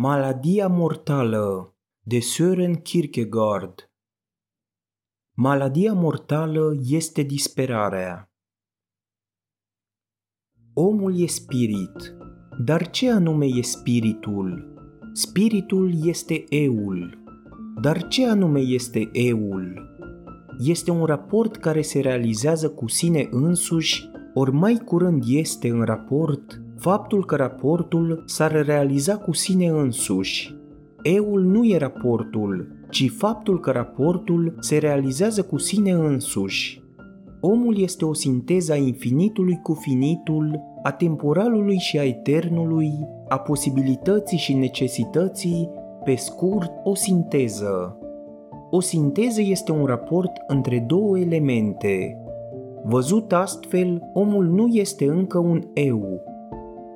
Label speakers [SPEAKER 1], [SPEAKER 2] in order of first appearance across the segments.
[SPEAKER 1] Maladia mortală de Søren Kierkegaard Maladia mortală este disperarea. Omul e spirit, dar ce anume e spiritul? Spiritul este eul. Dar ce anume este eul? Este un raport care se realizează cu sine însuși, ori mai curând este în raport faptul că raportul s-ar realiza cu sine însuși. Eul nu e raportul, ci faptul că raportul se realizează cu sine însuși. Omul este o sinteză a infinitului cu finitul, a temporalului și a eternului, a posibilității și necesității, pe scurt, o sinteză. O sinteză este un raport între două elemente. Văzut astfel, omul nu este încă un eu,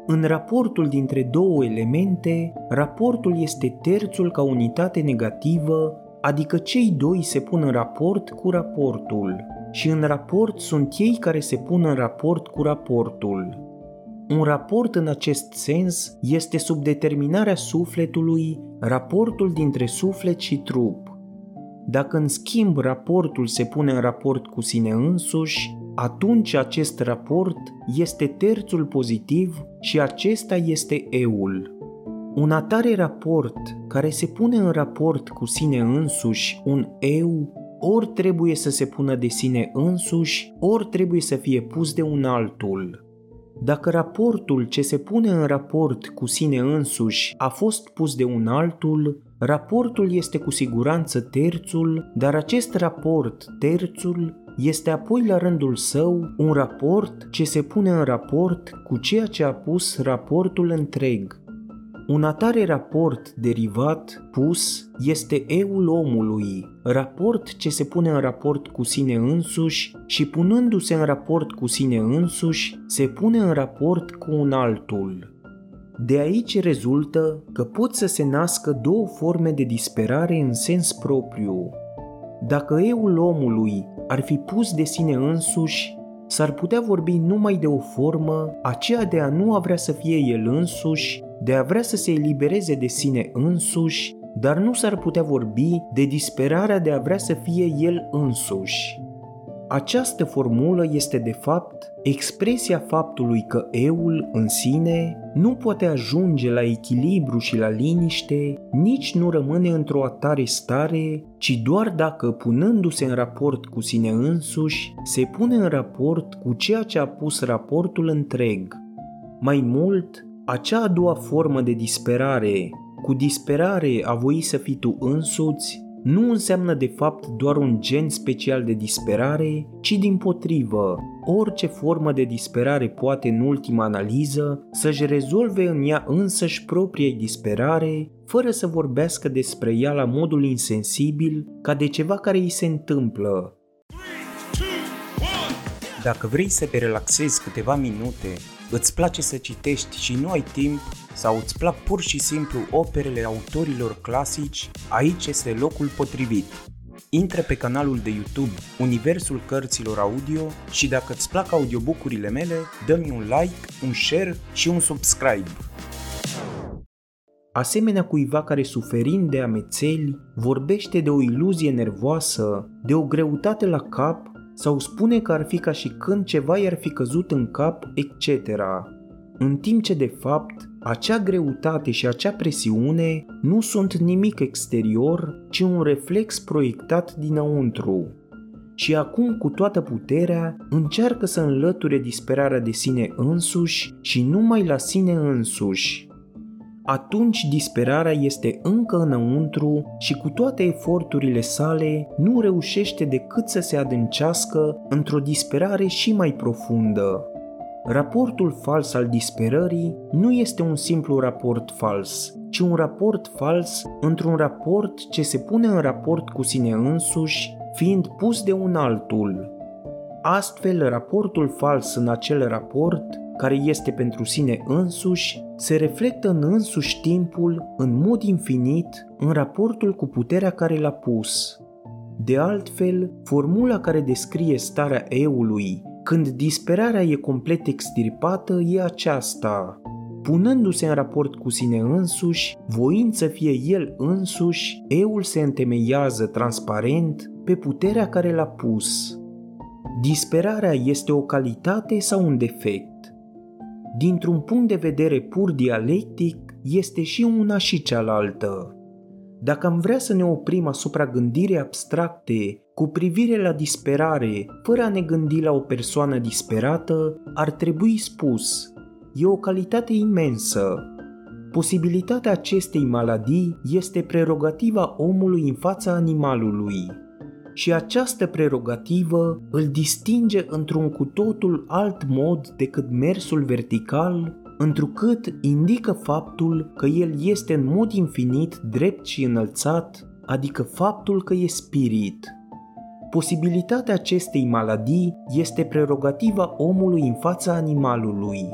[SPEAKER 1] în raportul dintre două elemente, raportul este terțul ca unitate negativă, adică cei doi se pun în raport cu raportul și în raport sunt ei care se pun în raport cu raportul. Un raport în acest sens este sub determinarea sufletului raportul dintre suflet și trup. Dacă în schimb raportul se pune în raport cu sine însuși, atunci acest raport este terțul pozitiv și acesta este eul. Un atare raport care se pune în raport cu sine însuși, un eu, ori trebuie să se pună de sine însuși, ori trebuie să fie pus de un altul. Dacă raportul ce se pune în raport cu sine însuși a fost pus de un altul, raportul este cu siguranță terțul, dar acest raport, terțul, este apoi la rândul său un raport ce se pune în raport cu ceea ce a pus raportul întreg. Un atare raport derivat, pus, este eul omului, raport ce se pune în raport cu sine însuși și punându-se în raport cu sine însuși, se pune în raport cu un altul. De aici rezultă că pot să se nască două forme de disperare în sens propriu. Dacă eul omului ar fi pus de sine însuși, s-ar putea vorbi numai de o formă, aceea de a nu a vrea să fie el însuși, de a vrea să se elibereze de sine însuși, dar nu s-ar putea vorbi de disperarea de a vrea să fie el însuși. Această formulă este de fapt expresia faptului că eul în sine nu poate ajunge la echilibru și la liniște, nici nu rămâne într-o atare stare, ci doar dacă, punându-se în raport cu sine însuși, se pune în raport cu ceea ce a pus raportul întreg. Mai mult, acea a doua formă de disperare, cu disperare a voi să fii tu însuți, nu înseamnă de fapt doar un gen special de disperare, ci din potrivă, orice formă de disperare poate în ultima analiză să-și rezolve în ea însăși propria disperare, fără să vorbească despre ea la modul insensibil ca de ceva care îi se întâmplă. Dacă vrei să te relaxezi câteva minute, îți place să citești și nu ai timp, sau îți plac pur și simplu operele autorilor clasici, aici este locul potrivit. Intră pe canalul de YouTube Universul Cărților Audio și dacă îți plac audiobook-urile mele, dă-mi un like, un share și un subscribe. Asemenea cuiva care suferind de amețeli, vorbește de o iluzie nervoasă, de o greutate la cap sau spune că ar fi ca și când ceva i-ar fi căzut în cap, etc. În timp ce de fapt acea greutate și acea presiune nu sunt nimic exterior, ci un reflex proiectat dinăuntru. Și acum, cu toată puterea, încearcă să înlăture disperarea de sine însuși și numai la sine însuși. Atunci disperarea este încă înăuntru și cu toate eforturile sale nu reușește decât să se adâncească într-o disperare și mai profundă. Raportul fals al disperării nu este un simplu raport fals, ci un raport fals într-un raport ce se pune în raport cu sine însuși, fiind pus de un altul. Astfel, raportul fals în acel raport, care este pentru sine însuși, se reflectă în însuși timpul, în mod infinit, în raportul cu puterea care l-a pus. De altfel, formula care descrie starea eului când disperarea e complet extirpată, e aceasta. punându-se în raport cu sine însuși, voind să fie el însuși, eul se întemeiază transparent pe puterea care l-a pus. Disperarea este o calitate sau un defect? Dintr-un punct de vedere pur dialectic, este și una și cealaltă. Dacă am vrea să ne oprim asupra gândirii abstracte cu privire la disperare, fără a ne gândi la o persoană disperată, ar trebui spus, e o calitate imensă. Posibilitatea acestei maladii este prerogativa omului în fața animalului. Și această prerogativă îl distinge într-un cu totul alt mod decât mersul vertical întrucât indică faptul că el este în mod infinit drept și înălțat, adică faptul că e spirit. Posibilitatea acestei maladii este prerogativa omului în fața animalului.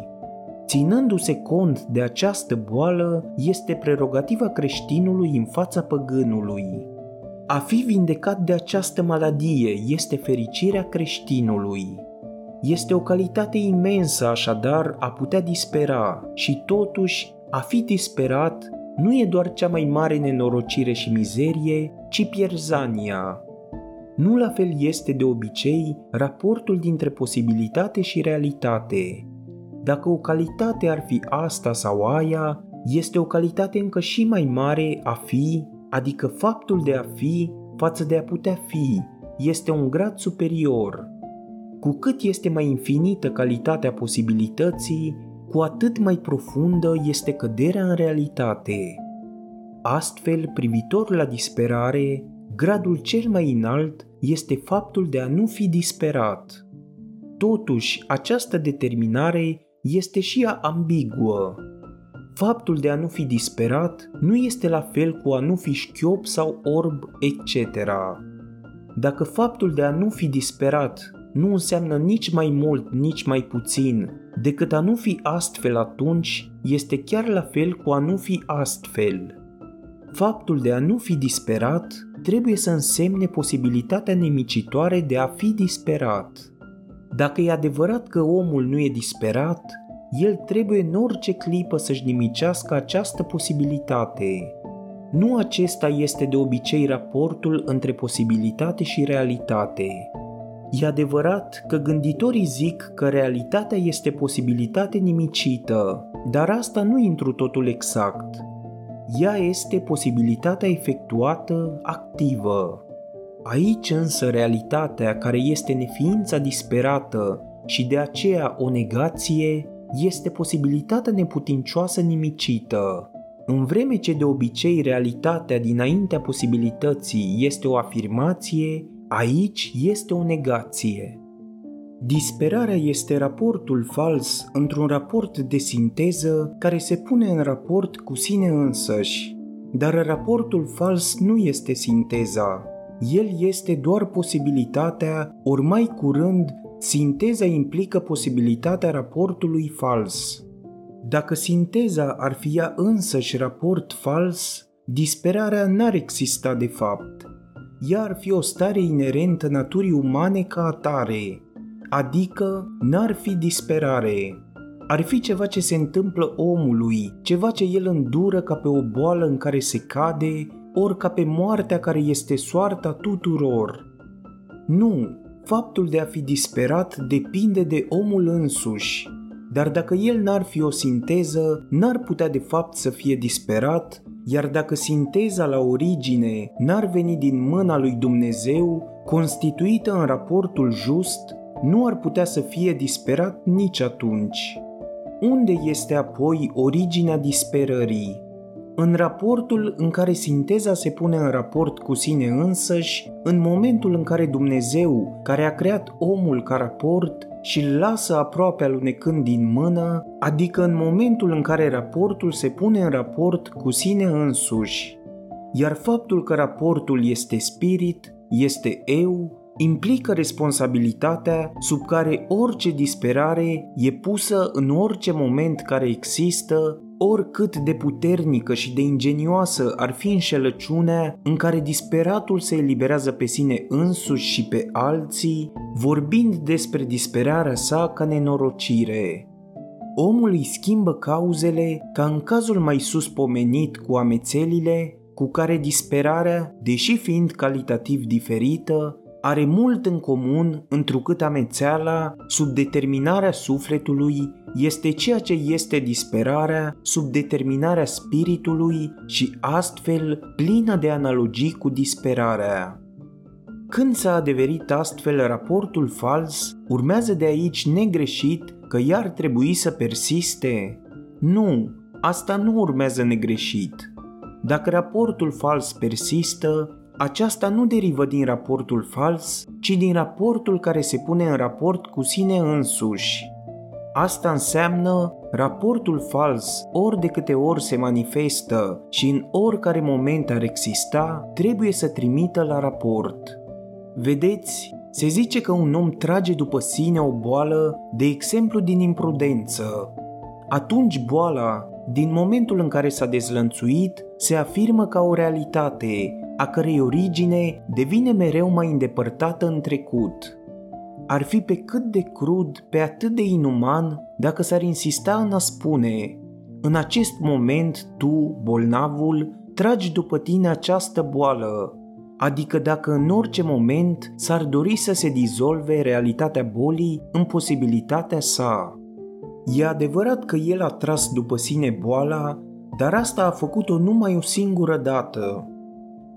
[SPEAKER 1] Ținându-se cont de această boală, este prerogativa creștinului în fața păgânului. A fi vindecat de această maladie este fericirea creștinului. Este o calitate imensă așadar a putea dispera și totuși a fi disperat nu e doar cea mai mare nenorocire și mizerie, ci pierzania. Nu la fel este de obicei raportul dintre posibilitate și realitate. Dacă o calitate ar fi asta sau aia, este o calitate încă și mai mare a fi, adică faptul de a fi față de a putea fi, este un grad superior. Cu cât este mai infinită calitatea posibilității, cu atât mai profundă este căderea în realitate. Astfel, privitor la disperare, gradul cel mai înalt este faptul de a nu fi disperat. Totuși, această determinare este și ea ambiguă. Faptul de a nu fi disperat nu este la fel cu a nu fi șchiop sau orb, etc. Dacă faptul de a nu fi disperat nu înseamnă nici mai mult, nici mai puțin, decât a nu fi astfel atunci, este chiar la fel cu a nu fi astfel. Faptul de a nu fi disperat trebuie să însemne posibilitatea nemicitoare de a fi disperat. Dacă e adevărat că omul nu e disperat, el trebuie în orice clipă să-și nimicească această posibilitate. Nu acesta este de obicei raportul între posibilitate și realitate, E adevărat că gânditorii zic că realitatea este posibilitate nimicită, dar asta nu intru totul exact. Ea este posibilitatea efectuată activă. Aici însă realitatea care este neființa disperată și de aceea o negație este posibilitatea neputincioasă nimicită. În vreme ce de obicei realitatea dinaintea posibilității este o afirmație, Aici este o negație. Disperarea este raportul fals într-un raport de sinteză care se pune în raport cu sine însăși. Dar raportul fals nu este sinteza. El este doar posibilitatea, ori mai curând, sinteza implică posibilitatea raportului fals. Dacă sinteza ar fi ea însăși raport fals, disperarea n-ar exista de fapt ea ar fi o stare inerentă naturii umane ca atare, adică n-ar fi disperare. Ar fi ceva ce se întâmplă omului, ceva ce el îndură ca pe o boală în care se cade, ori ca pe moartea care este soarta tuturor. Nu, faptul de a fi disperat depinde de omul însuși, dar dacă el n-ar fi o sinteză, n-ar putea de fapt să fie disperat, iar dacă sinteza la origine n-ar veni din mâna lui Dumnezeu, constituită în raportul just, nu ar putea să fie disperat nici atunci. Unde este apoi originea disperării? În raportul în care sinteza se pune în raport cu sine însăși, în momentul în care Dumnezeu, care a creat omul ca raport, și îl lasă aproape alunecând din mână, adică în momentul în care raportul se pune în raport cu sine însuși. Iar faptul că raportul este spirit, este eu, implică responsabilitatea sub care orice disperare e pusă în orice moment care există oricât de puternică și de ingenioasă ar fi înșelăciunea în care disperatul se eliberează pe sine însuși și pe alții, vorbind despre disperarea sa ca nenorocire. omul îi schimbă cauzele ca în cazul mai sus pomenit cu amețelile, cu care disperarea, deși fiind calitativ diferită, are mult în comun întrucât amețeala, sub determinarea sufletului, este ceea ce este disperarea sub determinarea spiritului și astfel plină de analogii cu disperarea. Când s-a adeverit astfel raportul fals, urmează de aici negreșit că ea ar trebui să persiste? Nu, asta nu urmează negreșit. Dacă raportul fals persistă, aceasta nu derivă din raportul fals, ci din raportul care se pune în raport cu sine însuși. Asta înseamnă raportul fals, ori de câte ori se manifestă și în oricare moment ar exista, trebuie să trimită la raport. Vedeți, se zice că un om trage după sine o boală, de exemplu din imprudență. Atunci boala, din momentul în care s-a dezlănțuit, se afirmă ca o realitate, a cărei origine devine mereu mai îndepărtată în trecut. Ar fi pe cât de crud, pe atât de inuman, dacă s-ar insista în a spune în acest moment tu, bolnavul, tragi după tine această boală, adică dacă în orice moment s-ar dori să se dizolve realitatea bolii în posibilitatea sa. E adevărat că el a tras după sine boala, dar asta a făcut-o numai o singură dată.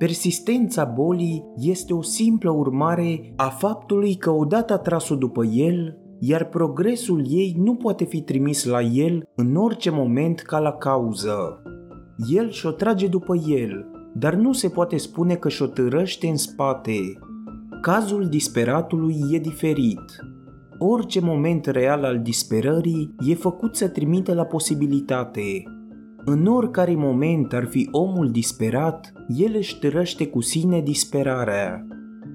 [SPEAKER 1] Persistența bolii este o simplă urmare a faptului că odată a tras-o după el, iar progresul ei nu poate fi trimis la el în orice moment ca la cauză. El și-o trage după el, dar nu se poate spune că și-o târăște în spate. Cazul disperatului e diferit. Orice moment real al disperării e făcut să trimite la posibilitate, în oricare moment ar fi omul disperat, el își târăște cu sine disperarea.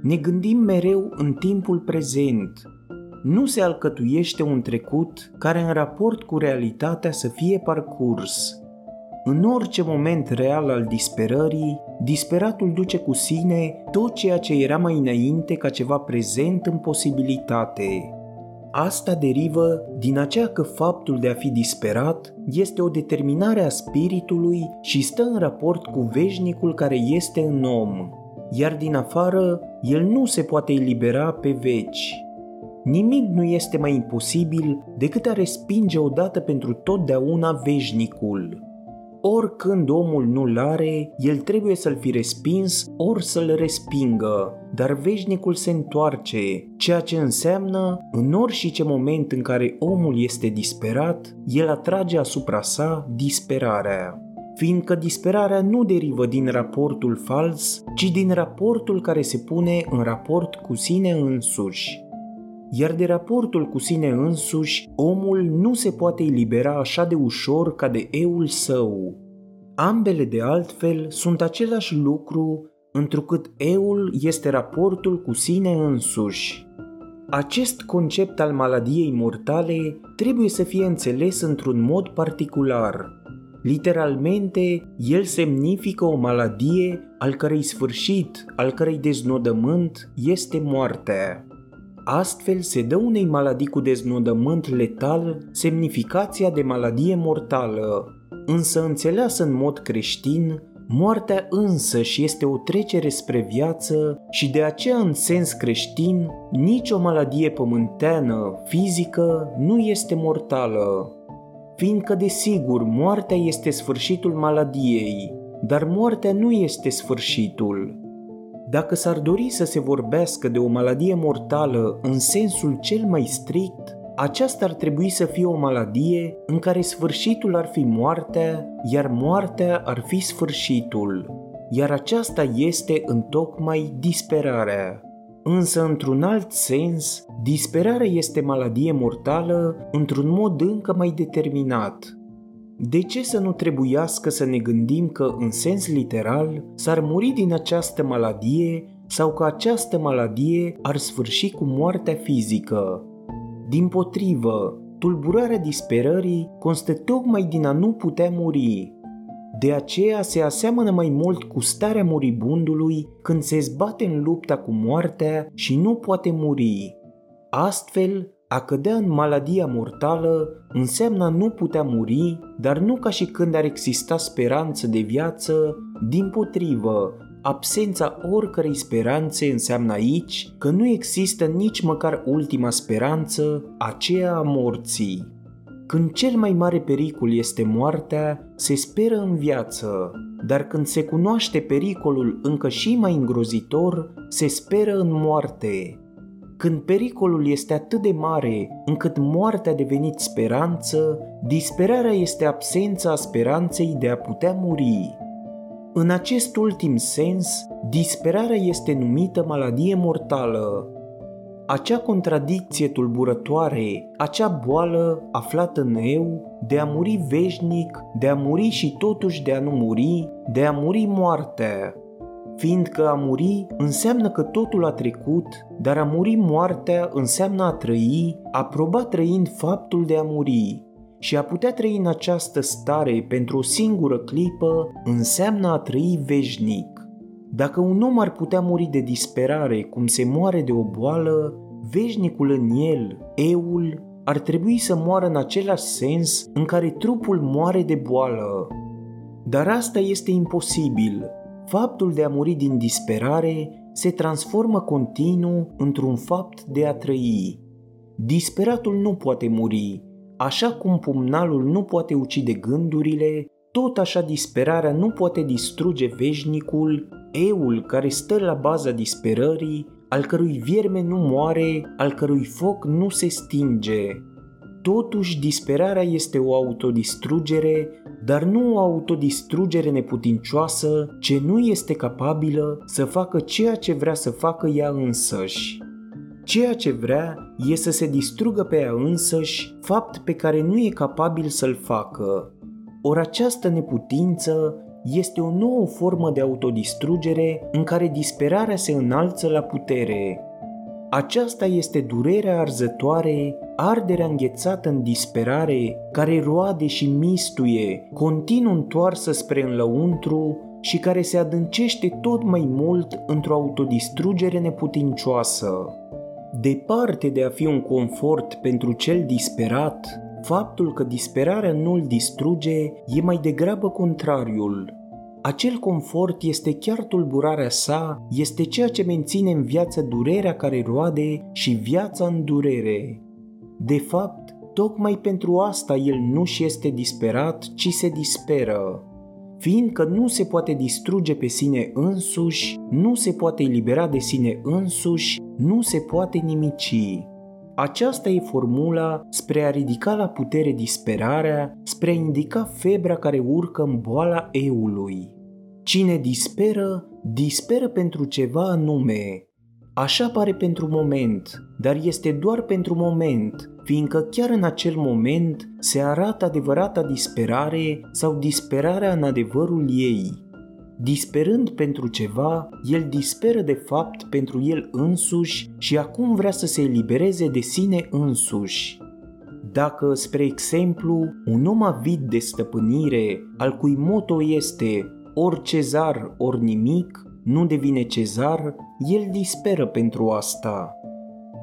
[SPEAKER 1] Ne gândim mereu în timpul prezent. Nu se alcătuiește un trecut care în raport cu realitatea să fie parcurs. În orice moment real al disperării, disperatul duce cu sine tot ceea ce era mai înainte ca ceva prezent în posibilitate. Asta derivă din aceea că faptul de a fi disperat este o determinare a spiritului și stă în raport cu veșnicul care este în om, iar din afară el nu se poate elibera pe veci. Nimic nu este mai imposibil decât a respinge odată pentru totdeauna veșnicul. Oricând omul nu-l are, el trebuie să-l fi respins ori să-l respingă, dar veșnicul se întoarce, ceea ce înseamnă, în orice moment în care omul este disperat, el atrage asupra sa disperarea. Fiindcă disperarea nu derivă din raportul fals, ci din raportul care se pune în raport cu sine însuși iar de raportul cu sine însuși, omul nu se poate elibera așa de ușor ca de eul său. Ambele de altfel sunt același lucru, întrucât eul este raportul cu sine însuși. Acest concept al maladiei mortale trebuie să fie înțeles într-un mod particular. Literalmente, el semnifică o maladie al cărei sfârșit, al cărei deznodământ este moartea. Astfel se dă unei maladii cu deznodământ letal semnificația de maladie mortală, însă înțeleasă în mod creștin, moartea însăși este o trecere spre viață și de aceea în sens creștin, nicio maladie pământeană, fizică, nu este mortală. Fiindcă, desigur, moartea este sfârșitul maladiei, dar moartea nu este sfârșitul. Dacă s-ar dori să se vorbească de o maladie mortală în sensul cel mai strict, aceasta ar trebui să fie o maladie în care sfârșitul ar fi moartea, iar moartea ar fi sfârșitul, iar aceasta este întocmai disperarea. Însă, într-un alt sens, disperarea este maladie mortală într-un mod încă mai determinat, de ce să nu trebuiască să ne gândim că, în sens literal, s-ar muri din această maladie sau că această maladie ar sfârși cu moartea fizică? Din potrivă, tulburarea disperării constă tocmai din a nu putea muri. De aceea se aseamănă mai mult cu starea moribundului când se zbate în lupta cu moartea și nu poate muri. Astfel, A cădea în maladia mortală înseamnă a nu putea muri, dar nu ca și când ar exista speranță de viață, din potrivă, absența oricărei speranțe înseamnă aici că nu există nici măcar ultima speranță, aceea a morții. Când cel mai mare pericol este moartea, se speră în viață, dar când se cunoaște pericolul încă și mai îngrozitor, se speră în moarte. Când pericolul este atât de mare încât moartea a devenit speranță, disperarea este absența speranței de a putea muri. În acest ultim sens, disperarea este numită maladie mortală. Acea contradicție tulburătoare, acea boală aflată în eu, de a muri veșnic, de a muri și totuși de a nu muri, de a muri moartea. Fiindcă a muri înseamnă că totul a trecut, dar a muri moartea înseamnă a trăi, a proba trăind faptul de a muri, și a putea trăi în această stare pentru o singură clipă înseamnă a trăi veșnic. Dacă un om ar putea muri de disperare cum se moare de o boală, veșnicul în el, eul, ar trebui să moară în același sens în care trupul moare de boală. Dar asta este imposibil. Faptul de a muri din disperare se transformă continuu într-un fapt de a trăi. Disperatul nu poate muri, Așa cum pumnalul nu poate ucide gândurile, tot așa disperarea nu poate distruge veșnicul, eul care stă la baza disperării, al cărui vierme nu moare, al cărui foc nu se stinge. Totuși, disperarea este o autodistrugere, dar nu o autodistrugere neputincioasă ce nu este capabilă să facă ceea ce vrea să facă ea însăși. Ceea ce vrea e să se distrugă pe ea însăși, fapt pe care nu e capabil să-l facă. Ori această neputință este o nouă formă de autodistrugere în care disperarea se înalță la putere. Aceasta este durerea arzătoare, arderea înghețată în disperare, care roade și mistuie, continuu întoarsă spre înlăuntru și care se adâncește tot mai mult într-o autodistrugere neputincioasă. Departe de a fi un confort pentru cel disperat, faptul că disperarea nu îl distruge e mai degrabă contrariul. Acel confort este chiar tulburarea sa, este ceea ce menține în viață durerea care roade și viața în durere. De fapt, tocmai pentru asta el nu și este disperat, ci se disperă. Fiindcă nu se poate distruge pe sine însuși, nu se poate elibera de sine însuși, nu se poate nimici. Aceasta e formula spre a ridica la putere disperarea, spre a indica febra care urcă în boala eului. Cine disperă, disperă pentru ceva anume. Așa pare pentru moment, dar este doar pentru moment, fiindcă chiar în acel moment se arată adevărata disperare sau disperarea în adevărul ei. Disperând pentru ceva, el disperă de fapt pentru el însuși și acum vrea să se elibereze de sine însuși. Dacă, spre exemplu, un om avid de stăpânire, al cui moto este ori cezar, ori nimic, nu devine cezar, el disperă pentru asta.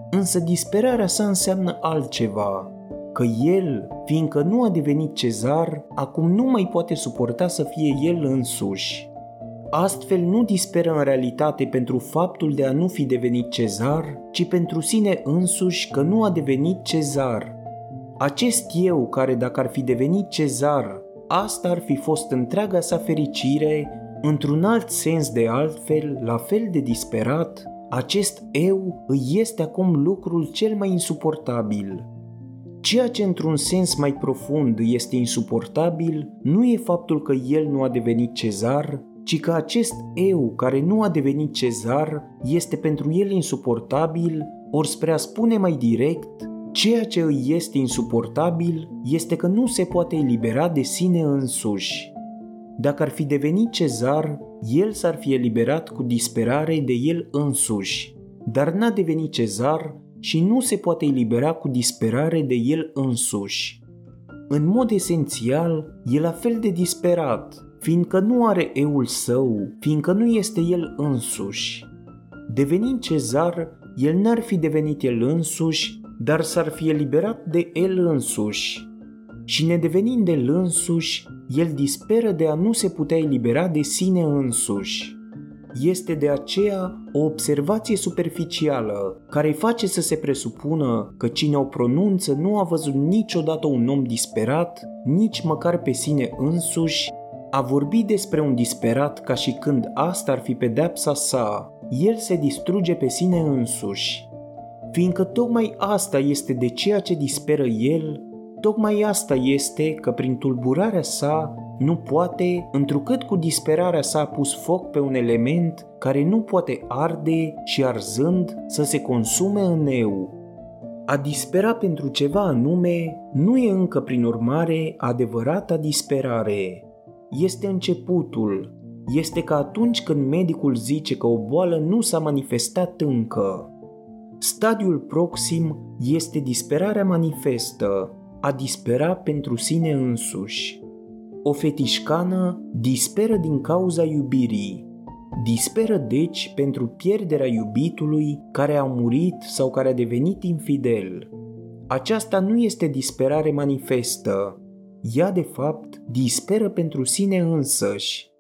[SPEAKER 1] Însă disperarea sa înseamnă altceva, că el, fiindcă nu a devenit cezar, acum nu mai poate suporta să fie el însuși. Astfel nu disperă în realitate pentru faptul de a nu fi devenit cezar, ci pentru sine însuși că nu a devenit cezar. Acest eu care dacă ar fi devenit cezar, asta ar fi fost întreaga sa fericire, într-un alt sens de altfel, la fel de disperat, acest eu îi este acum lucrul cel mai insuportabil. Ceea ce într-un sens mai profund este insuportabil nu e faptul că el nu a devenit cezar, ci că acest eu care nu a devenit cezar este pentru el insuportabil, ori spre a spune mai direct, ceea ce îi este insuportabil este că nu se poate elibera de sine însuși. Dacă ar fi devenit cezar, el s-ar fi eliberat cu disperare de el însuși, dar n-a devenit cezar și nu se poate elibera cu disperare de el însuși. În mod esențial, e la fel de disperat, fiindcă nu are eul său, fiindcă nu este el însuși. Devenind cezar, el n-ar fi devenit el însuși, dar s-ar fi eliberat de el însuși. Și nedevenind el însuși, el disperă de a nu se putea elibera de sine însuși. Este de aceea o observație superficială care îi face să se presupună că cine o pronunță nu a văzut niciodată un om disperat, nici măcar pe sine însuși, a vorbi despre un disperat ca și când asta ar fi pedepsa sa, el se distruge pe sine însuși. Fiindcă tocmai asta este de ceea ce disperă el, tocmai asta este că prin tulburarea sa nu poate, întrucât cu disperarea sa a pus foc pe un element care nu poate arde și arzând să se consume în eu. A dispera pentru ceva anume nu e încă prin urmare adevărata disperare. Este începutul, este ca atunci când medicul zice că o boală nu s-a manifestat încă. Stadiul proxim este disperarea manifestă, a dispera pentru sine însuși. O fetișcană disperă din cauza iubirii. Disperă deci pentru pierderea iubitului care a murit sau care a devenit infidel. Aceasta nu este disperare manifestă. Ea, de fapt, disperă pentru sine însăși.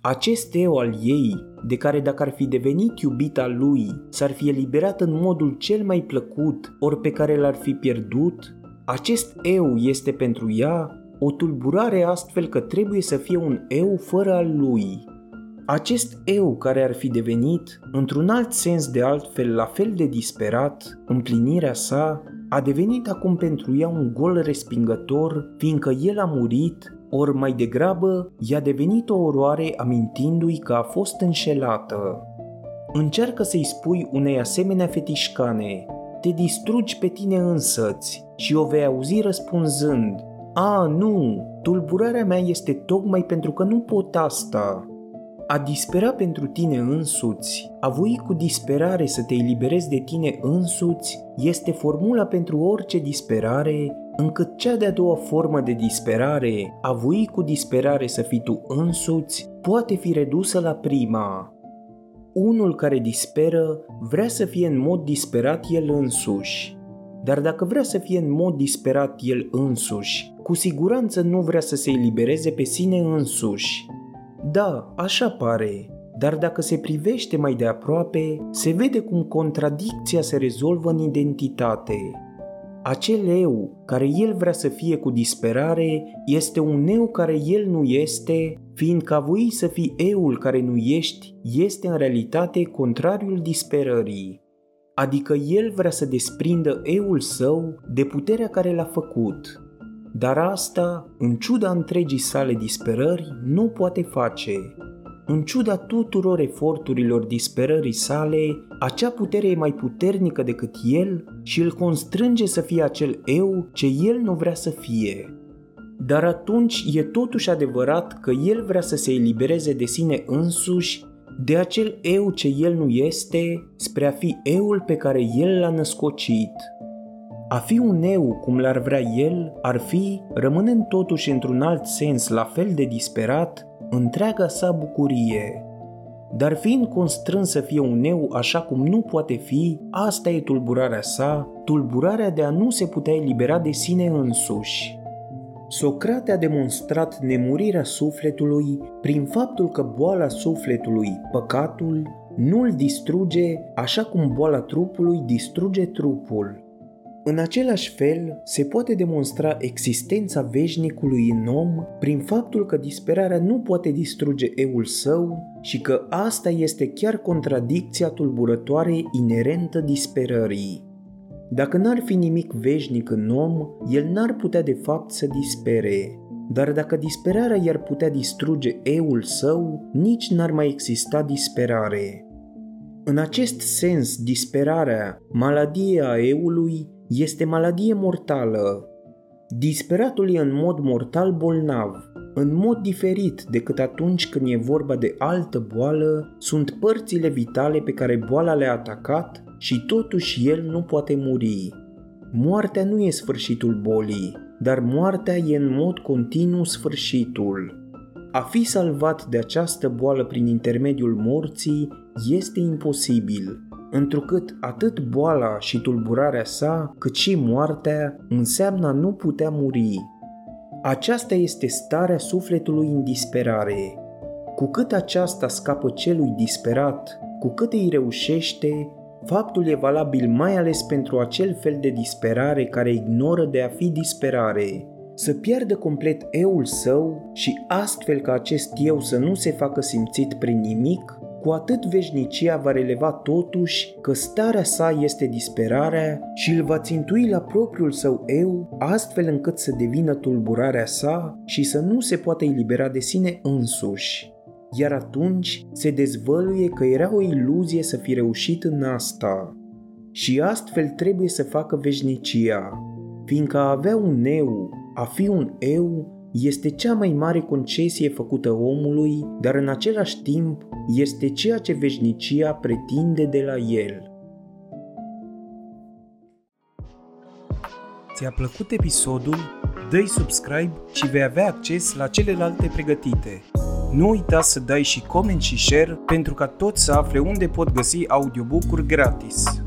[SPEAKER 1] Acest eu al ei, de care dacă ar fi devenit iubita lui, s-ar fi eliberat în modul cel mai plăcut, ori pe care l-ar fi pierdut, acest eu este pentru ea o tulburare astfel că trebuie să fie un eu fără al lui. Acest eu care ar fi devenit, într-un alt sens de altfel la fel de disperat, împlinirea sa, a devenit acum pentru ea un gol respingător, fiindcă el a murit, ori mai degrabă i-a devenit o oroare amintindu-i că a fost înșelată. Încearcă să-i spui unei asemenea fetișcane, te distrugi pe tine însăți și o vei auzi răspunzând, a, nu, tulburarea mea este tocmai pentru că nu pot asta. A dispera pentru tine însuți, a voi cu disperare să te eliberezi de tine însuți, este formula pentru orice disperare, încât cea de-a doua formă de disperare, a voi cu disperare să fii tu însuți, poate fi redusă la prima. Unul care disperă vrea să fie în mod disperat el însuși, dar dacă vrea să fie în mod disperat el însuși, cu siguranță nu vrea să se elibereze pe sine însuși. Da, așa pare, dar dacă se privește mai de aproape, se vede cum contradicția se rezolvă în identitate. Acel eu care el vrea să fie cu disperare este un eu care el nu este, fiindcă a voi să fii eul care nu ești, este în realitate contrariul disperării adică el vrea să desprindă eul său de puterea care l-a făcut. Dar asta, în ciuda întregii sale disperări, nu poate face. În ciuda tuturor eforturilor disperării sale, acea putere e mai puternică decât el și îl constrânge să fie acel eu ce el nu vrea să fie. Dar atunci e totuși adevărat că el vrea să se elibereze de sine însuși de acel eu ce el nu este, spre a fi eul pe care el l-a născocit. A fi un eu cum l-ar vrea el ar fi, rămânând totuși într-un alt sens la fel de disperat, întreaga sa bucurie. Dar fiind constrâns să fie un eu așa cum nu poate fi, asta e tulburarea sa, tulburarea de a nu se putea elibera de sine însuși. Socrate a demonstrat nemurirea sufletului prin faptul că boala sufletului, păcatul, nu îl distruge așa cum boala trupului distruge trupul. În același fel, se poate demonstra existența veșnicului în om prin faptul că disperarea nu poate distruge eul său și că asta este chiar contradicția tulburătoare inerentă disperării. Dacă n-ar fi nimic veșnic în om, el n-ar putea de fapt să dispere. Dar dacă disperarea i-ar putea distruge eul său, nici n-ar mai exista disperare. În acest sens, disperarea, maladia eului, este maladie mortală. Disperatul e în mod mortal bolnav, în mod diferit decât atunci când e vorba de altă boală, sunt părțile vitale pe care boala le-a atacat și totuși el nu poate muri. Moartea nu e sfârșitul bolii, dar moartea e în mod continuu sfârșitul. A fi salvat de această boală prin intermediul morții este imposibil. întrucât atât boala și tulburarea sa, cât și moartea înseamnă a nu putea muri. Aceasta este starea sufletului în disperare. Cu cât aceasta scapă celui disperat, cu cât îi reușește, faptul e valabil mai ales pentru acel fel de disperare care ignoră de a fi disperare, să piardă complet eul său și astfel ca acest eu să nu se facă simțit prin nimic, cu atât veșnicia va releva totuși că starea sa este disperarea și îl va țintui la propriul său eu, astfel încât să devină tulburarea sa și să nu se poată elibera de sine însuși. Iar atunci se dezvăluie că era o iluzie să fi reușit în asta. Și astfel trebuie să facă veșnicia, fiindcă a avea un eu, a fi un eu, este cea mai mare concesie făcută omului, dar în același timp este ceea ce veșnicia pretinde de la el.
[SPEAKER 2] Ți-a plăcut episodul? Dă-i subscribe și vei avea acces la celelalte pregătite. Nu uita să dai și coment și share pentru ca toți să afle unde pot găsi audiobook-uri gratis.